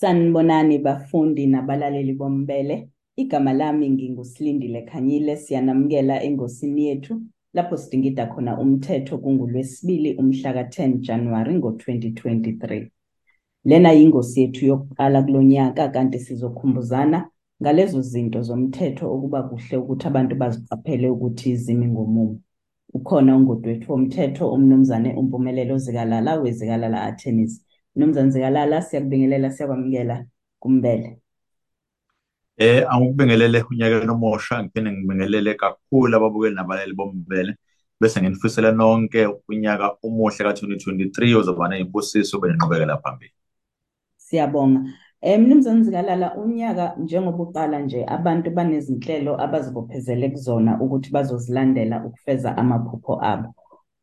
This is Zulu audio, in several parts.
Sanibonani bafundi nabalaleli bombele. Igama lami nginguSilindile Khanyile siyanamukela engosini yethu lapho sidingida khona umthetho kungulwesibili umhla ka-10 January ngo-2023. Lena yingosi yethu yokuqala kulonyaka kanti sizokhumbuzana ngalezo zinto zomthetho okuba kuhle ukuthi abantu baziqaphele ukuthi zimi ngomumo. Ukhona ungudwethu womthetho umnumzane uMpumelelo Zikalala weZikalala Attorneys. Mnumzane Zikalala siyakubingelela siyakwamukela kumbele. Eh angikubingelele unyaka omosha ngiphinde ngibingelele kakhulu ababukeli nabalali bombele bese nginifisela nonke unyaka omuhle ka-2023 ozoba neyimbusiso benenqubekela phambili. Siyabonga. Eh Mnumzane Zikalala unyaka njengoba uqala nje abantu banezinhlelo abazibophezele kuzona ukuthi bazozilandela ukufeza amaphupho abo.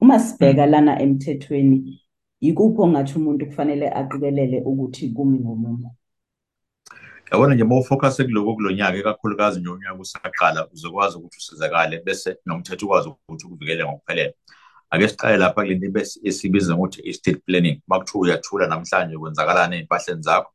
Uma sibheka lana emthethweni yikuphi ongathi umuntu kufanele aqikelele ukuthi kumi ngomumo? Yabona nje mawufocus kuloko kulonyaka ikakhulukazi nje unyaka usaqala uzokwazi ukuthi usizakale bese nomthetho ukwazi ukuthi ukuvikele ngokuphelele. Ake siqale lapha kule nto esibiza ngokuthi estate planning. Makuthiwa uyathula namhlanje kwenzakalani ezimpahleni zakho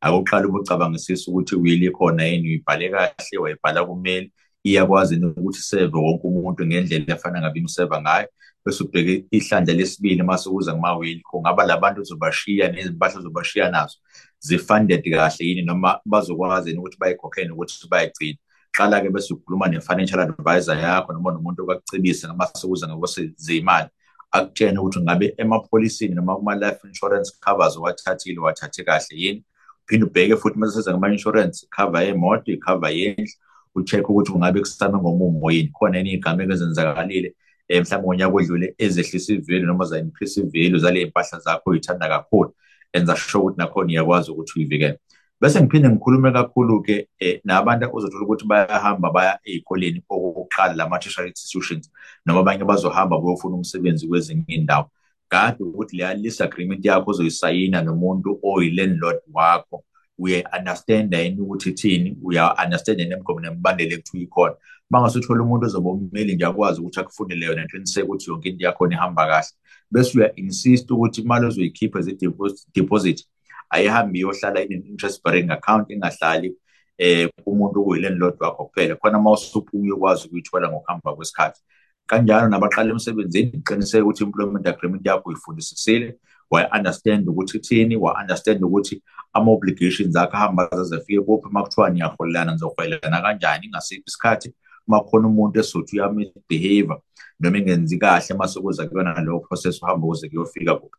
akuqala ubucabangisisa ukuthi wili khona yini uyibhale kahle wayibhala kumeli iyakwazi ukuthi seve wonke umuntu ngendlela efana ngabe imseva ngayo bese ubheke ihlandla lesibili mase kuza kuma-will kungaba labantu uzobashiya nezimpahla uzobashiya nazo zi-funded kahle yini noma bazokwazi yini ukuthi bayikhokhele nokuthi bayigcine. Qala-ke bese ukhuluma ne-financial advisor yakho noma nomuntu okakucebise ngamase kuza ngokwezeyimali akutshene ukuthi ngabe emapholisini noma kuma-life insurance covers owathathile wathathe kahle yini. Uphinde ubheke futhi mase seza ngama-insurance cover yemoto icover yendlu u-check ukuthi kungabe kusame ngomumo yini khona yini iy'gameko ezenzakalile um mhlawumbe ngonyaka odlule ezehlisa ivelu noma za-increase ivelu zale mpahla zakho uyithanda kakhulu enza sure ukuthi nakhona iyakwazi ukuthi uyivikele bese ngiphinde ngikhulume kakhulu-ke um nabantu ozothola ukuthi bayahamba baya ey'koleni okokuqala lama-tertiary institutions noma abanye bazohamba beyofuna umsebenzi kwezinye iy'ndawo. Kade ukuthi leya lease agreement yakho ozoyisayina nomuntu oyi-landlord wakho uya-understanda yini ukuthi ithini uya-understanda nemigomo nemibandela ekuthiwa ikhona. Mangase uthole umuntu ozobe ummeli nje akwazi ukuthi akufundele yona nqiniseke ukuthi yonke into yakhona ihamba kahle. Bese uya-insist ukuthi imali ozoyikhipha ze-deposit ayihambi iyohlala in-interest bearing account ingahlali eh kumuntu okuyi-landlord wakho kuphela. Khona uma usuphuma uyokwazi ukuyithola ngokuhamba kwesikhathi. Kanjalo nabaqala emsebenzini qiniseke ukuthi i-employment agreement yakho uyifundisisile. Wa-understand ukuthi ithini wa-understand ukuthi ama-obligations akho ahamba azazefike kuphi uma kuthiwa niyaholelana nizoholelana kanjani ngasiphi isikhathi uma kukhona umuntu esothi uyamisbehavior noma engenzi kahle uma sekuza kuyona leyo process uhamba ukuze kuyofika kuphi.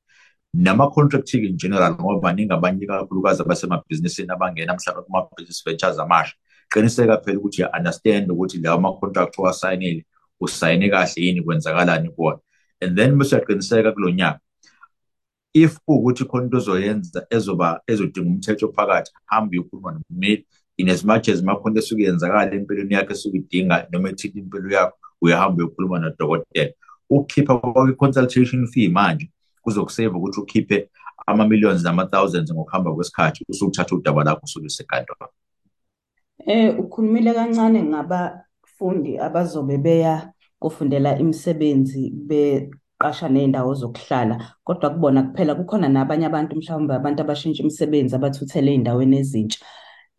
Nama-contracting in general ngoba baningi abanye kakhulukazi abasemabhizinisini abangena mhlawumbe kuma-business ventures amasha. Qiniseka phela ukuthi uya-understand ukuthi lawo ma-contract owasayinile usayine kahle yini kwenzakalani kuwona. And then bese uyaqiniseka kulo nyaka if kuwukuthi khona into ozoyenza ezoba ezodinga umthetho phakathi hambe uyokhuluma nommeli in as much as makhona esuke yenzakala empilweni yakho esuke idinga noma ethinta impilo yakho uyahamba uyokhuluma nodokotela. Ukukhipha kwakho i-consultation fee manje kuzokuseva ukuthi ukhiphe ama-millions nama-thousands ngokuhamba kwesikhathi usukuthatha udaba lakho usulusenkantolo Eh ukhulumile kancane ngabafundi abazobe beya kufundela imisebenzi beqasha ney'ndawo zokuhlala kodwa kubona kuphela kukhona nabanye abantu mhlawumbe abantu abashintsha imisebenzi abathuthele ey'ndaweni ezintsha.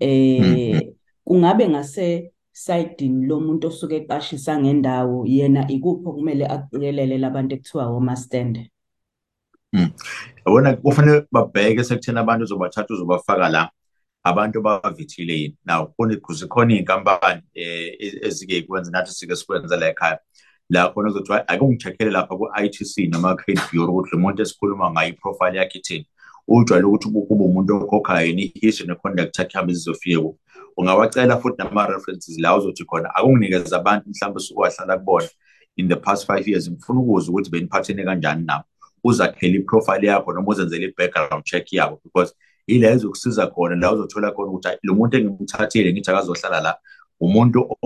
Eh kungabe ngase sayidini lo muntu osuke eqashisa ngendawo yena ikuphi okumele akuqikelele labantu ekuthiwa omastende yabona kufanele babheke sekuthena abantu uzobathatha uzobafaka la abantu abavithile yini. Now zikhona iy'nkampani um ezike kwenza nathi sike sikwenza la ekhaya. La khona kuzothiwa ake ungi-check-ele lapha ku-I_T_C noma credit bureau ukuthi lo muntu esikhuluma ngayo iprofile yakhe ithini. Ujwayele ukuthi kube umuntu okhokhayo yini i-history ne-conduct yakhe hambe zizofike kuphi. Ungawacela futhi nama-references la uzothi khona akunginikeza abantu mhlawumbe usuke wahlala kubona in the past five years ngifuna ukuza ukuthi beniphathene kanjani nabo uzakhele iprofile yakho noma uzenzele i-background check yabo because ila ezokusiza khona la uzothola khona ukuthi lo muntu engimthathile ngithi akazohlala la umuntu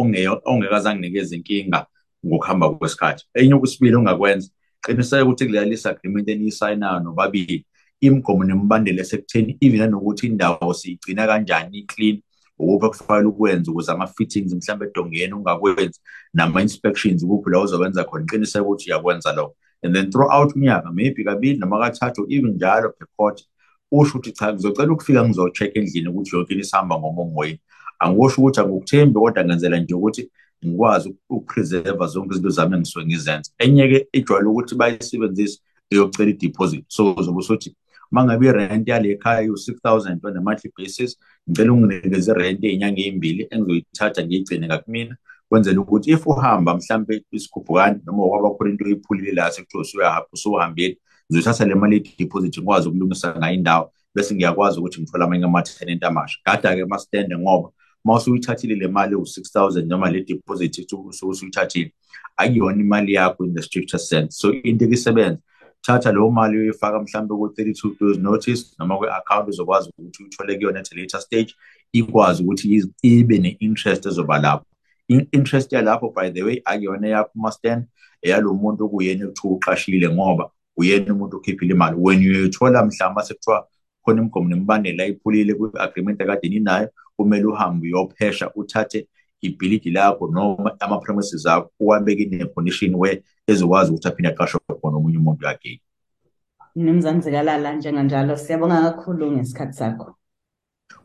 ongekazange nikeze inkinga. Ngokuhamba kwesikhathi. Enye okusibili ongakwenza qiniseka ukuthi kuleya lease agreement eniyisayinayo nobabili imigomo nemibandela esekutheni even nanokuthi indawo siyigcina kanjani i-clean ukuphi okufanele ukwenza ukuze ama-fittings mhlawumbe edongeni ungakwenzi nama-inspections ukuphi la uzowenza khona. Qiniseka ukuthi uyakwenza lokho. And then throughout unyaka maybe kabili noma kathathu even njalo per quarter usho ukuthi cha ngizocela ukufika ngizo-check-a endlini ukuthi yonke into isihamba ngomumo yini angikusho ukuthi angikuthembi kodwa ngenzela nje ukuthi ngikwazi ukupreserva zonke izinto zami engisuke ngizenza. Enye-ke ijwayele ukuthi bayisebenzise eyocela i-deposit. So uzobe usuthi uma ngabe irent yale khaya iwu-six thousand on a monthly basis ngicela unginikeze irent ey'nyanga ey'mbili engizoyithatha ngiyigcine ngakumina. Kwenzela ukuthi if uhamba mhlampe isikhuphukani noma kwaba khona into oyiphulile la sekuthiwa usuhambile ngizoyithatha le mali ye-deposit ngikwazi ukulungisa ngayo indawo bese ngiyakwazi ukuthi ngithole amanye ama-tenant amasha. Kade-ke masitende ngoba uma usuyithathile le mali ewu-six thousand noma le deposit usuyithathile akuyona imali yakho in the strictest sense. So into ekusebenza thatha leyo mali uyoyifaka mhlawumbe ku-thirty-two days notice noma kwi-account uzokwazi ukuthi uthole kuyona at a later stage ikwazi ukuthi ibe ne-interest ezoba lapho. I-interest yalapho by the way akuyona yakho umastand eyalo muntu okuyena ekuthiwa uqashile ngoba uyena umuntu okhiphile imali. When uyoyithola mhlawumbe sekuthiwa khona imigomo nemibandela iphulile kwi-agreement akade ninayo kumele uhambe uyophesha uthathe ibhilidi lakho noma ama-premises akho uwabeke ne-condition where ezokwazi ukuthi aphinde aqashwe khona omunye umuntu again mnumzane zikalala njenganjalo. Siyabonga kakhulu ngesikhathi sakho.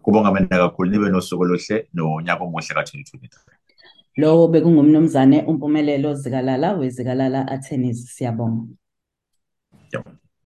Kubonga mina kakhulu. Nibe nosuku oluhle nonyaka omuhle ka-2023 lowo bekungumnumzane umpumelelo zikalala wezikalala attorneys siyabonga. Yep.